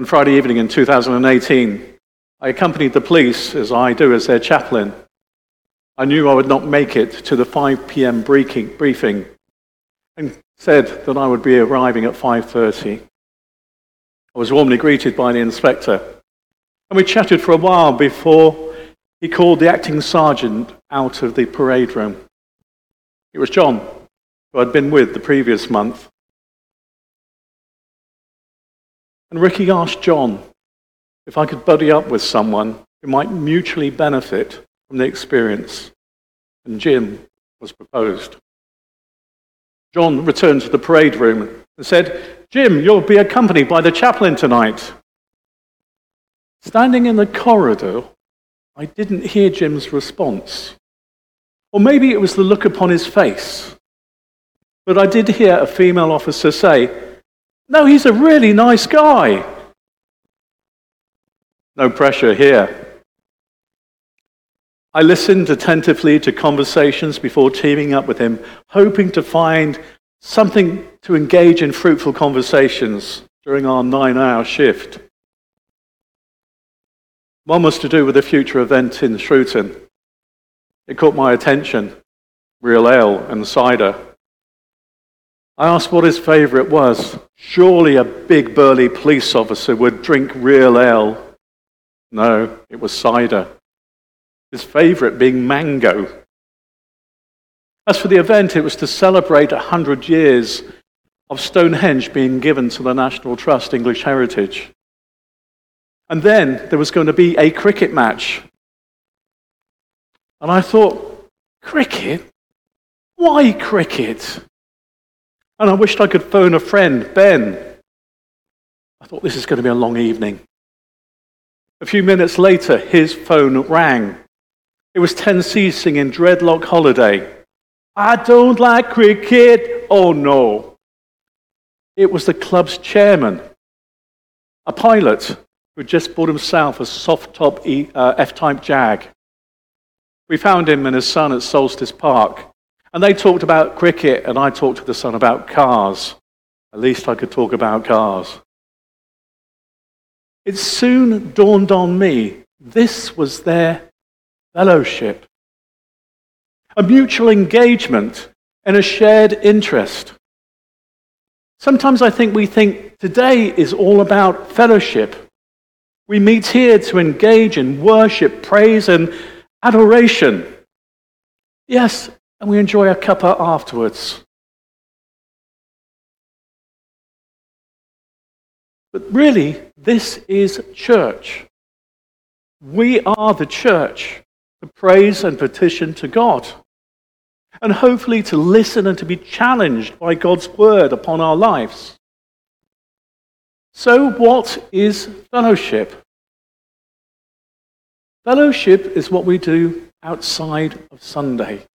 On Friday evening in 2018, I accompanied the police, as I do as their chaplain. I knew I would not make it to the 5 p.m. briefing and said that I would be arriving at 5.30. I was warmly greeted by the inspector, and we chatted for a while before he called the acting sergeant out of the parade room. It was John, who I'd been with the previous month. And Ricky asked John if I could buddy up with someone who might mutually benefit from the experience. And Jim was proposed. John returned to the parade room and said, Jim, you'll be accompanied by the chaplain tonight. Standing in the corridor, I didn't hear Jim's response. Or maybe it was the look upon his face. But I did hear a female officer say, No, he's a really nice guy. No pressure here. I listened attentively to conversations before teaming up with him, hoping to find something to engage in fruitful conversations during our nine hour shift. One was to do with a future event in Shrewton. It caught my attention real ale and cider. I asked what his favourite was. Surely a big burly police officer would drink real ale. No, it was cider. His favourite being mango. As for the event, it was to celebrate 100 years of Stonehenge being given to the National Trust English Heritage. And then there was going to be a cricket match. And I thought, cricket? Why cricket? And I wished I could phone a friend, Ben. I thought this is going to be a long evening. A few minutes later, his phone rang. It was 10cc singing Dreadlock Holiday. I don't like cricket. Oh no. It was the club's chairman, a pilot who had just bought himself a soft top uh, F type Jag. We found him and his son at Solstice Park, and they talked about cricket, and I talked to the son about cars. At least I could talk about cars. It soon dawned on me this was their fellowship, a mutual engagement, and a shared interest. Sometimes I think we think today is all about fellowship. We meet here to engage in worship, praise, and adoration. Yes, and we enjoy a cuppa afterwards. But really, this is church. We are the church to praise and petition to God. And hopefully to listen and to be challenged by God's word upon our lives. So, what is fellowship? Fellowship is what we do outside of Sunday.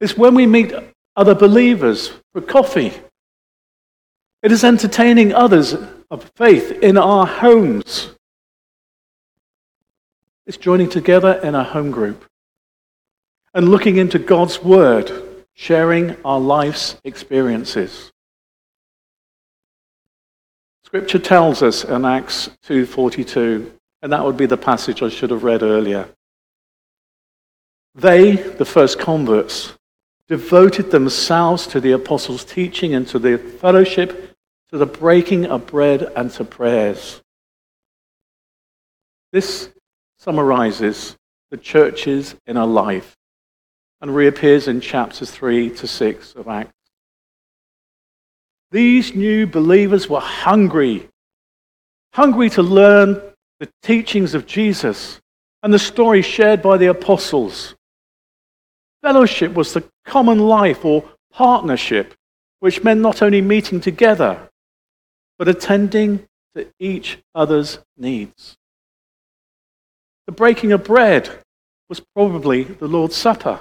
It's when we meet other believers for coffee. It is entertaining others of faith in our homes. It's joining together in a home group and looking into God's Word, sharing our life's experiences. Scripture tells us in Acts 2:42, and that would be the passage I should have read earlier. They, the first converts, devoted themselves to the apostles' teaching and to the fellowship, to the breaking of bread and to prayers. This summarizes the church's inner life and reappears in chapters 3 to 6 of Acts. These new believers were hungry, hungry to learn the teachings of Jesus and the story shared by the apostles. Fellowship was the common life or partnership, which meant not only meeting together, but attending to each other's needs. The breaking of bread was probably the Lord's Supper,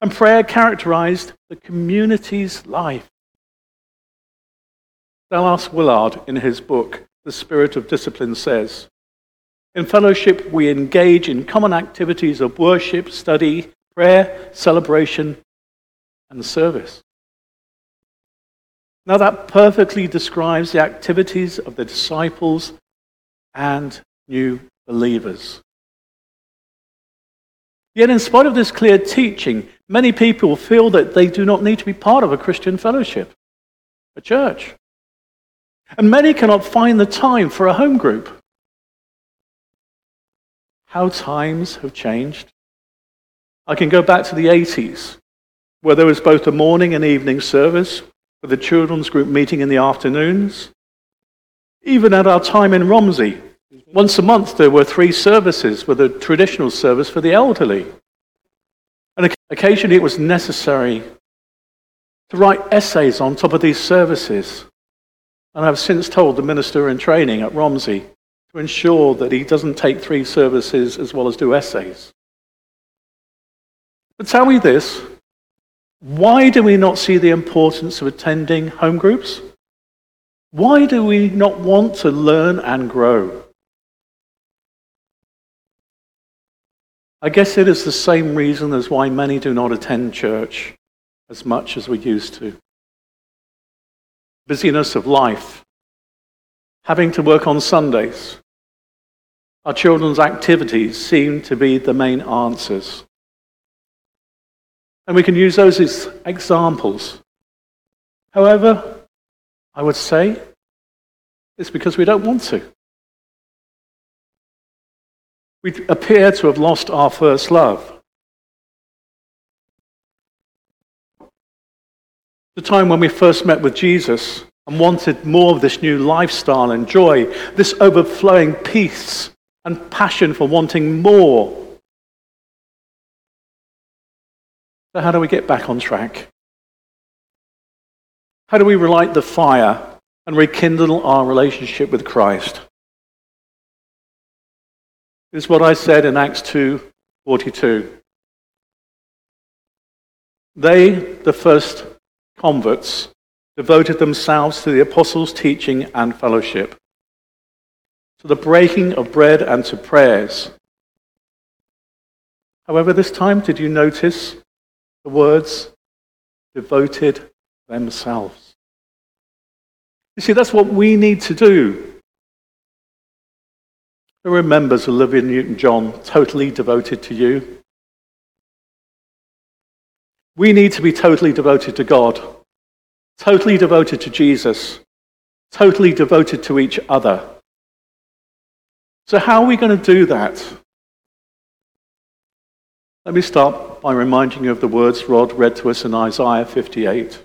and prayer characterized the community's life. Dallas Willard, in his book, The Spirit of Discipline, says In fellowship, we engage in common activities of worship, study, prayer, celebration, and service. Now, that perfectly describes the activities of the disciples and new believers. Yet, in spite of this clear teaching, many people feel that they do not need to be part of a Christian fellowship, a church. And many cannot find the time for a home group. How times have changed. I can go back to the 80s, where there was both a morning and evening service, with a children's group meeting in the afternoons. Even at our time in Romsey, once a month there were three services with a traditional service for the elderly. And occasionally it was necessary to write essays on top of these services. And I've since told the minister in training at Romsey to ensure that he doesn't take three services as well as do essays. But tell me this why do we not see the importance of attending home groups? Why do we not want to learn and grow? I guess it is the same reason as why many do not attend church as much as we used to. Busyness of life, having to work on Sundays. Our children's activities seem to be the main answers. And we can use those as examples. However, I would say it's because we don't want to. We appear to have lost our first love. The time when we first met with Jesus and wanted more of this new lifestyle and joy, this overflowing peace and passion for wanting more. So, how do we get back on track? How do we relight the fire and rekindle our relationship with Christ? This is what I said in Acts 2:42. They, the first converts, devoted themselves to the apostles' teaching and fellowship, to the breaking of bread and to prayers. However, this time, did you notice the words devoted themselves? You see, that's what we need to do who remembers Olivia Newton John totally devoted to you? We need to be totally devoted to God, totally devoted to Jesus, totally devoted to each other. So, how are we going to do that? Let me start by reminding you of the words Rod read to us in Isaiah 58.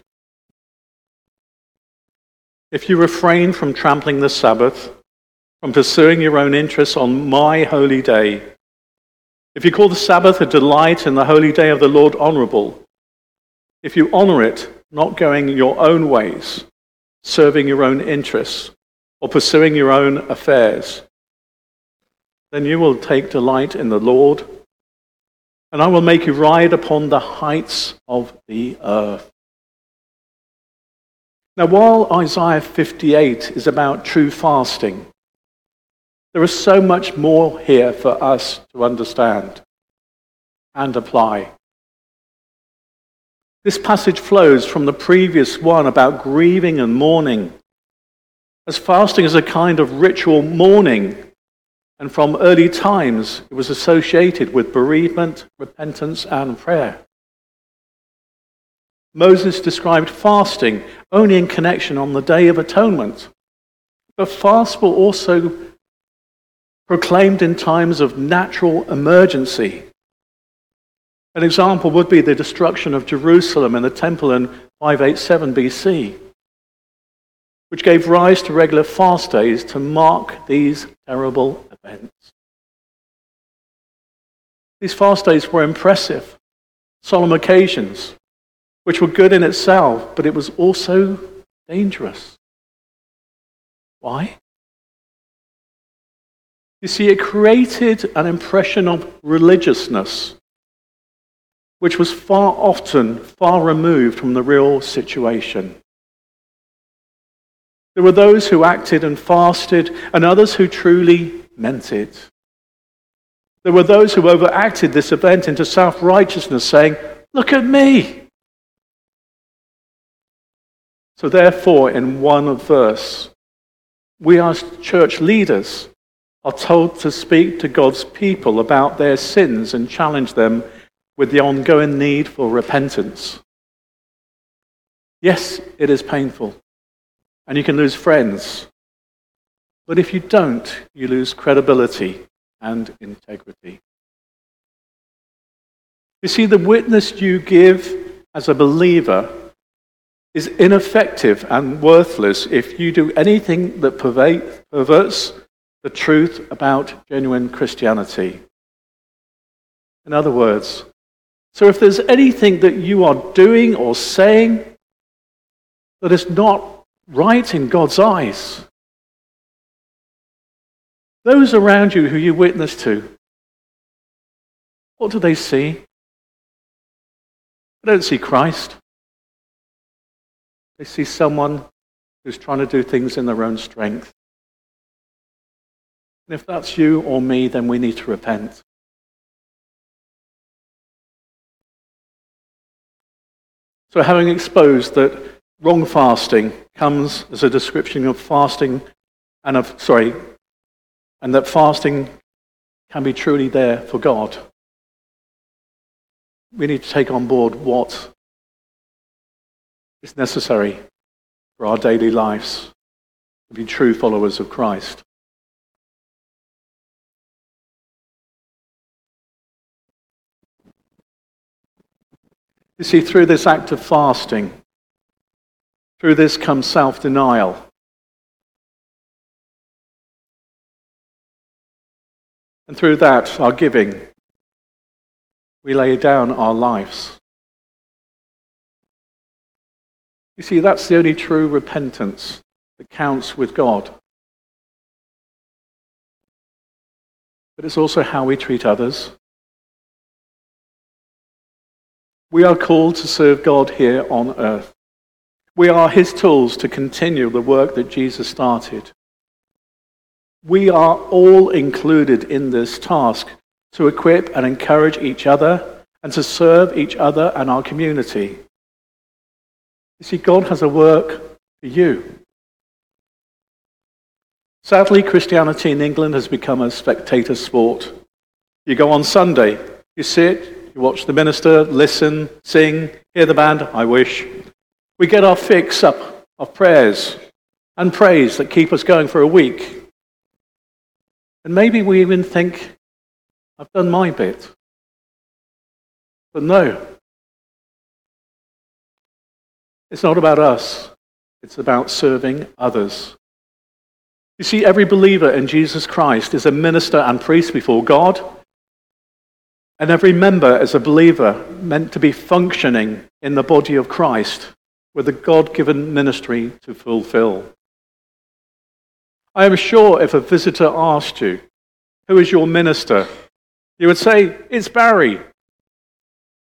If you refrain from trampling the Sabbath, from pursuing your own interests on my holy day. If you call the Sabbath a delight and the holy day of the Lord honorable, if you honor it, not going your own ways, serving your own interests, or pursuing your own affairs, then you will take delight in the Lord, and I will make you ride upon the heights of the earth. Now, while Isaiah 58 is about true fasting, there is so much more here for us to understand and apply. This passage flows from the previous one about grieving and mourning, as fasting is a kind of ritual mourning, and from early times it was associated with bereavement, repentance, and prayer. Moses described fasting only in connection on the Day of Atonement. But fasts were also proclaimed in times of natural emergency. An example would be the destruction of Jerusalem and the temple in 587 BC, which gave rise to regular fast days to mark these terrible events. These fast days were impressive, solemn occasions, which were good in itself, but it was also dangerous. Why? You see, it created an impression of religiousness, which was far often far removed from the real situation. There were those who acted and fasted, and others who truly meant it. There were those who overacted this event into self righteousness, saying, Look at me. So, therefore, in one verse, we as church leaders are told to speak to God's people about their sins and challenge them with the ongoing need for repentance. Yes, it is painful, and you can lose friends. But if you don't, you lose credibility and integrity. You see, the witness you give as a believer is ineffective and worthless if you do anything that perverts the truth about genuine Christianity. In other words, so if there's anything that you are doing or saying that is not right in God's eyes, those around you who you witness to, what do they see? They don't see Christ. They see someone who's trying to do things in their own strength. And if that's you or me, then we need to repent. So, having exposed that wrong fasting comes as a description of fasting and of, sorry, and that fasting can be truly there for God, we need to take on board what is necessary for our daily lives to be true followers of Christ. You see, through this act of fasting, through this comes self denial. And through that, our giving, we lay down our lives. You see, that's the only true repentance that counts with God. But it's also how we treat others. We are called to serve God here on earth. We are his tools to continue the work that Jesus started. We are all included in this task to equip and encourage each other and to serve each other and our community. You see, God has a work for you. Sadly, Christianity in England has become a spectator sport. You go on Sunday, you sit, you watch the minister, listen, sing, hear the band, I wish. We get our fix up of prayers and praise that keep us going for a week. And maybe we even think, I've done my bit. But no, it's not about us, it's about serving others. You see, every believer in Jesus Christ is a minister and priest before God, and every member is a believer meant to be functioning in the body of Christ with a God given ministry to fulfill. I am sure if a visitor asked you, Who is your minister? you would say, It's Barry,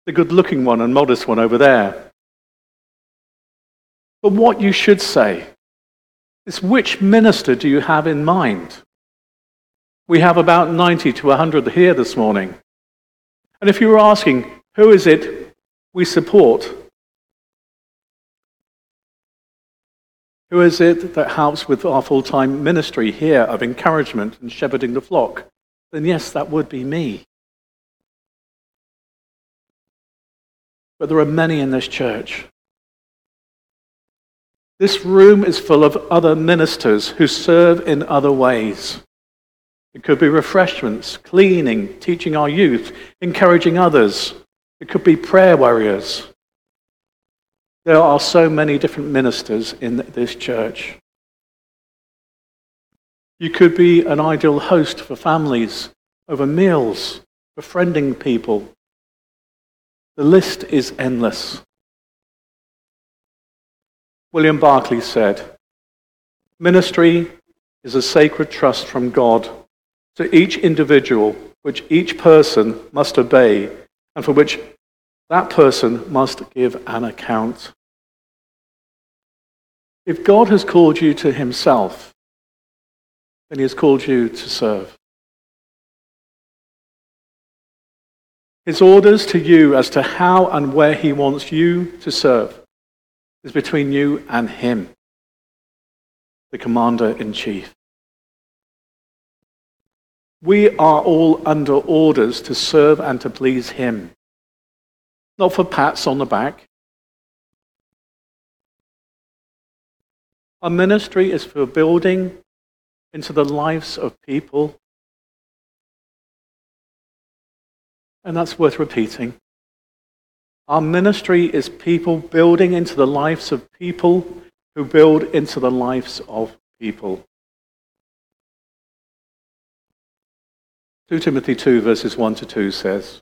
the good looking one and modest one over there. But what you should say is which minister do you have in mind? We have about 90 to 100 here this morning. And if you were asking, who is it we support? Who is it that helps with our full time ministry here of encouragement and shepherding the flock? Then, yes, that would be me. But there are many in this church this room is full of other ministers who serve in other ways. It could be refreshments, cleaning, teaching our youth, encouraging others. It could be prayer warriors. There are so many different ministers in this church. You could be an ideal host for families over meals, befriending people. The list is endless. William Barclay said, Ministry is a sacred trust from God to each individual, which each person must obey, and for which that person must give an account. If God has called you to himself, then he has called you to serve. His orders to you as to how and where he wants you to serve is between you and him, the commander in chief. We are all under orders to serve and to please Him, not for pats on the back. Our ministry is for building into the lives of people. And that's worth repeating. Our ministry is people building into the lives of people who build into the lives of people. 2 Timothy 2, verses 1 to 2 says,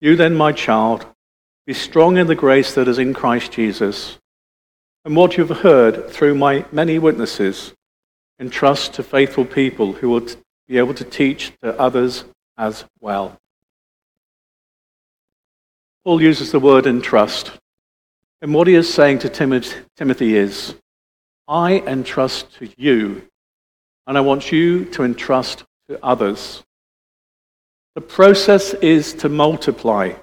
You then, my child, be strong in the grace that is in Christ Jesus. And what you've heard through my many witnesses, entrust to faithful people who will be able to teach to others as well. Paul uses the word entrust. And what he is saying to Timothy is, I entrust to you, and I want you to entrust to others. The process is to multiply,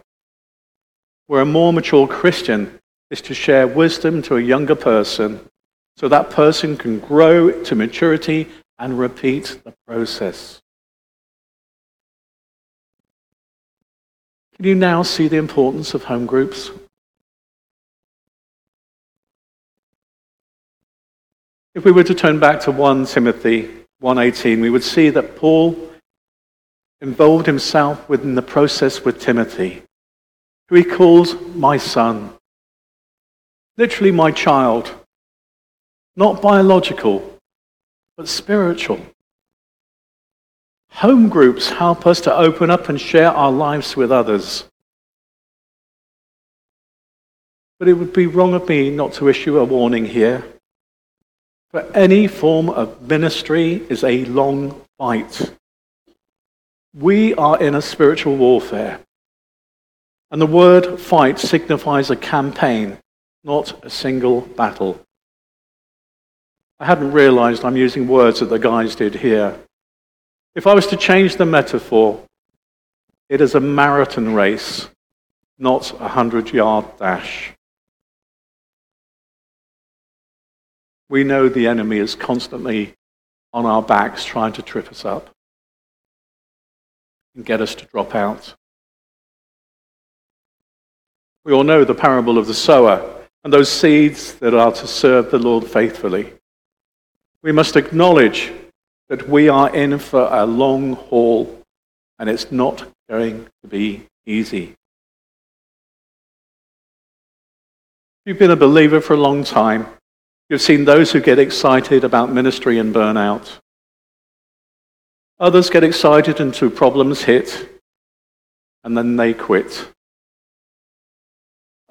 where a more mature Christian is to share wisdom to a younger person so that person can grow to maturity and repeat the process. Can you now see the importance of home groups? If we were to turn back to 1 Timothy 1:18, we would see that Paul involved himself within the process with Timothy, who he calls my son, literally my child, not biological, but spiritual. Home groups help us to open up and share our lives with others. But it would be wrong of me not to issue a warning here. For any form of ministry is a long fight. We are in a spiritual warfare. And the word fight signifies a campaign, not a single battle. I hadn't realized I'm using words that the guys did here. If I was to change the metaphor, it is a marathon race, not a hundred yard dash. We know the enemy is constantly on our backs trying to trip us up and get us to drop out. We all know the parable of the sower and those seeds that are to serve the Lord faithfully. We must acknowledge that we are in for a long haul and it's not going to be easy. You've been a believer for a long time. You've seen those who get excited about ministry and burn out. Others get excited until problems hit and then they quit.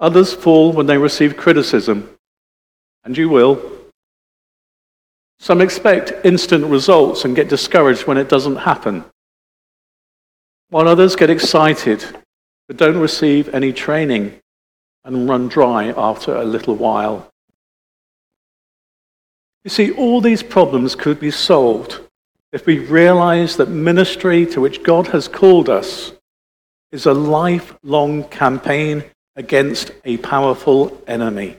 Others fall when they receive criticism, and you will. Some expect instant results and get discouraged when it doesn't happen, while others get excited but don't receive any training and run dry after a little while. You see, all these problems could be solved if we realize that ministry to which God has called us is a lifelong campaign against a powerful enemy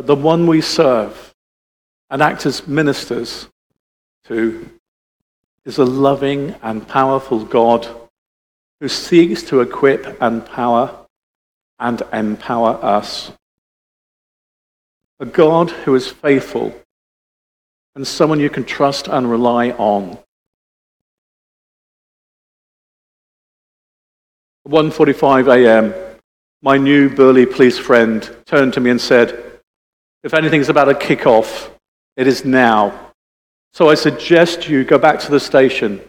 but the one we serve and act as ministers to is a loving and powerful God who seeks to equip and power and empower us. A God who is faithful and someone you can trust and rely on. 1:45 a.m. My new burly police friend turned to me and said, if anything's about a kick-off, it is now. So I suggest you go back to the station.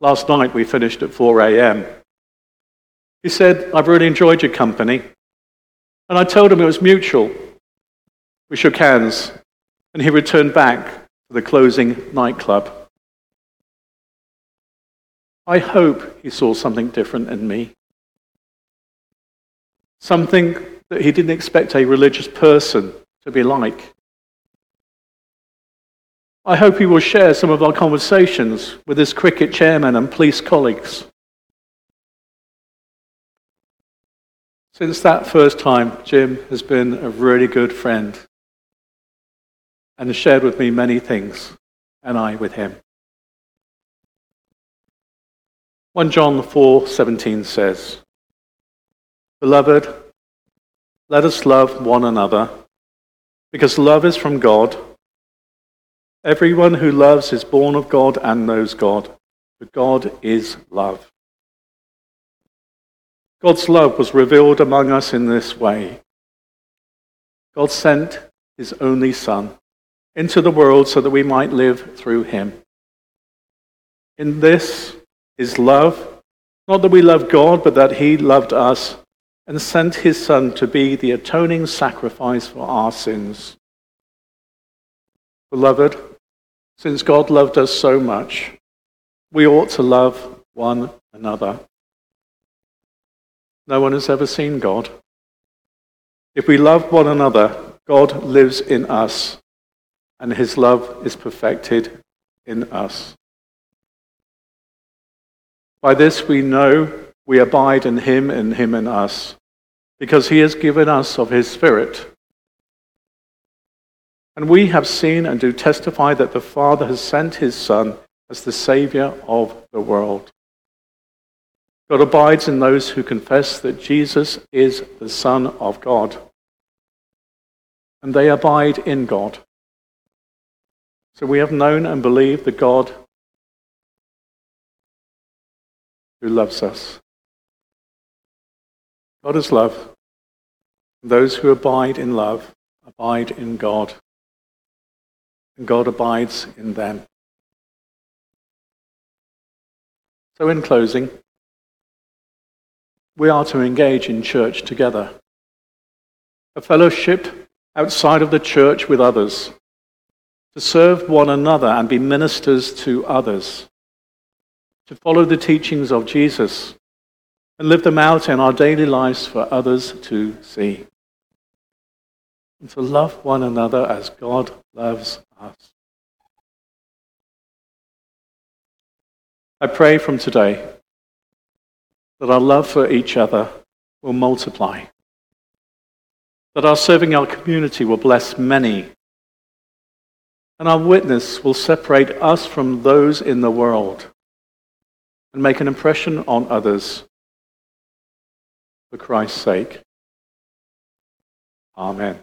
Last night we finished at 4 a.m. He said, I've really enjoyed your company. And I told him it was mutual. We shook hands, and he returned back to the closing nightclub. I hope he saw something different in me. Something that he didn't expect a religious person to be like. I hope he will share some of our conversations with his cricket chairman and police colleagues. Since that first time, Jim has been a really good friend and has shared with me many things, and I with him. 1 John 4:17 says, Beloved, let us love one another, because love is from God. Everyone who loves is born of God and knows God, for God is love. God's love was revealed among us in this way. God sent his only Son into the world so that we might live through him. In this is love, not that we love God, but that he loved us and sent his Son to be the atoning sacrifice for our sins. Beloved, since God loved us so much, we ought to love one another. No one has ever seen God. If we love one another, God lives in us, and his love is perfected in us. By this we know we abide in him and him in us, because he has given us of his Spirit. And we have seen and do testify that the Father has sent his Son as the Savior of the world. God abides in those who confess that Jesus is the Son of God, and they abide in God. So we have known and believed the God who loves us. God is love. Those who abide in love abide in God, and God abides in them. So, in closing, we are to engage in church together, a fellowship outside of the church with others, to serve one another and be ministers to others. To follow the teachings of Jesus and live them out in our daily lives for others to see. And to love one another as God loves us. I pray from today that our love for each other will multiply, that our serving our community will bless many, and our witness will separate us from those in the world and make an impression on others for Christ's sake. Amen.